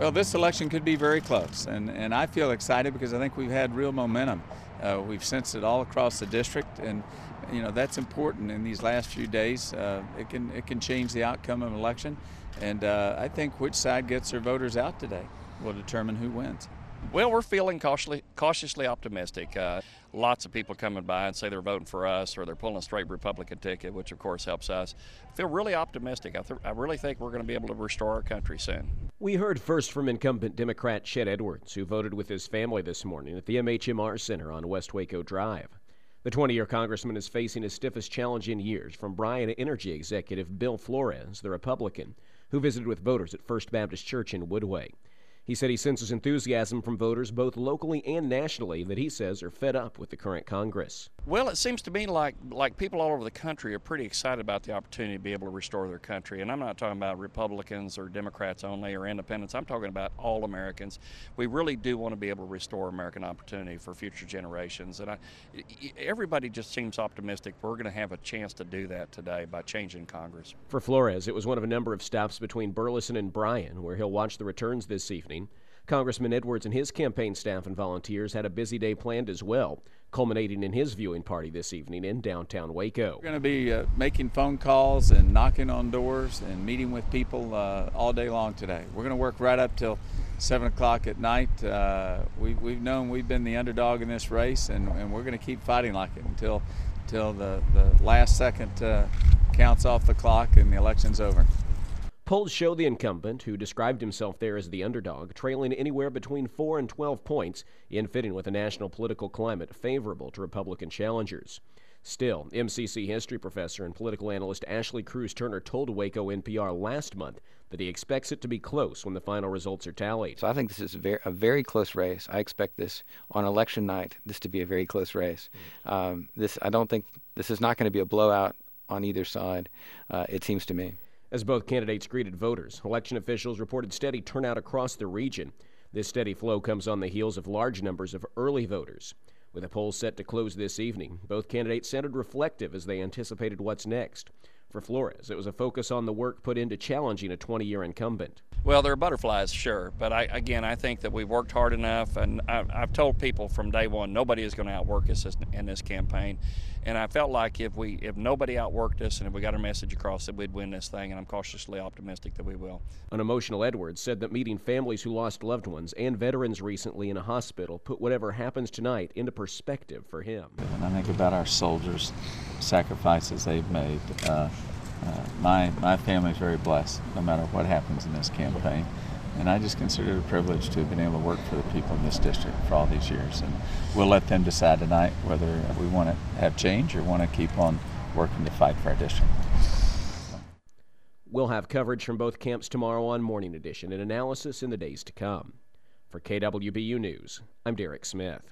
Well, this election could be very close, and, and I feel excited because I think we've had real momentum. Uh, we've sensed it all across the district, and you know that's important in these last few days. Uh, it can it can change the outcome of an election, and uh, I think which side gets their voters out today will determine who wins. Well, we're feeling cautiously, cautiously optimistic. Uh, lots of people coming by and say they're voting for us or they're pulling a straight Republican ticket, which of course helps us. I feel really optimistic. I, th- I really think we're going to be able to restore our country soon. We heard first from incumbent Democrat Chet Edwards, who voted with his family this morning at the MHMR Center on West Waco Drive. The 20 year congressman is facing his stiffest challenge in years from Bryan Energy executive Bill Flores, the Republican, who visited with voters at First Baptist Church in Woodway. He said he senses enthusiasm from voters both locally and nationally that he says are fed up with the current Congress. Well, it seems to me like like people all over the country are pretty excited about the opportunity to be able to restore their country. And I'm not talking about Republicans or Democrats only or independents. I'm talking about all Americans. We really do want to be able to restore American opportunity for future generations. And I, everybody just seems optimistic we're going to have a chance to do that today by changing Congress. For Flores, it was one of a number of stops between Burleson and Bryan where he'll watch the returns this evening. Congressman Edwards and his campaign staff and volunteers had a busy day planned as well, culminating in his viewing party this evening in downtown Waco. We're going to be uh, making phone calls and knocking on doors and meeting with people uh, all day long today. We're going to work right up till 7 o'clock at night. Uh, we, have known we've been the underdog in this race, and, and we're going to keep fighting like it until, until the, the last second uh, counts off the clock and the election's over. Polls show the incumbent, who described himself there as the underdog, trailing anywhere between 4 and 12 points, in fitting with a national political climate favorable to Republican challengers. Still, MCC history professor and political analyst Ashley Cruseturner told Waco NPR last month that he expects it to be close when the final results are tallied. So I think this is a very, close race. I expect this on election night, this to be a very close race. Um, this I don't think this is not going to be a blowout on either side. Uh, it seems to me. As both candidates greeted voters, election officials reported steady turnout across the region. This steady flow comes on the heels of large numbers of early voters. With the polls set to close this evening, both candidates sounded reflective as they anticipated what's next. For Flores, it was a focus on the work put into challenging a 20 year incumbent. Well, there are butterflies, sure, but I, again, I think that we've worked hard enough, and I, have told people from day one nobody is going to outwork us in this campaign, and I felt like if we if nobody outworked us and if we got our message across, that we'd win this thing, and I'm cautiously optimistic that we will. An emotional Edwards said that meeting families who lost loved ones and veterans recently in a hospital put whatever happens tonight into perspective for him. When I think about our soldiers, sacrifices they've made. Uh, uh, my my family's very blessed, no matter what happens in this campaign, and I just consider it a privilege to have been able to work for the people in this district for all these years. And we'll let them decide tonight whether we want to have change or want to keep on working to fight for our district. We'll have coverage from both camps tomorrow on Morning Edition and analysis in the days to come. For KWBU News, I'm Derek Smith.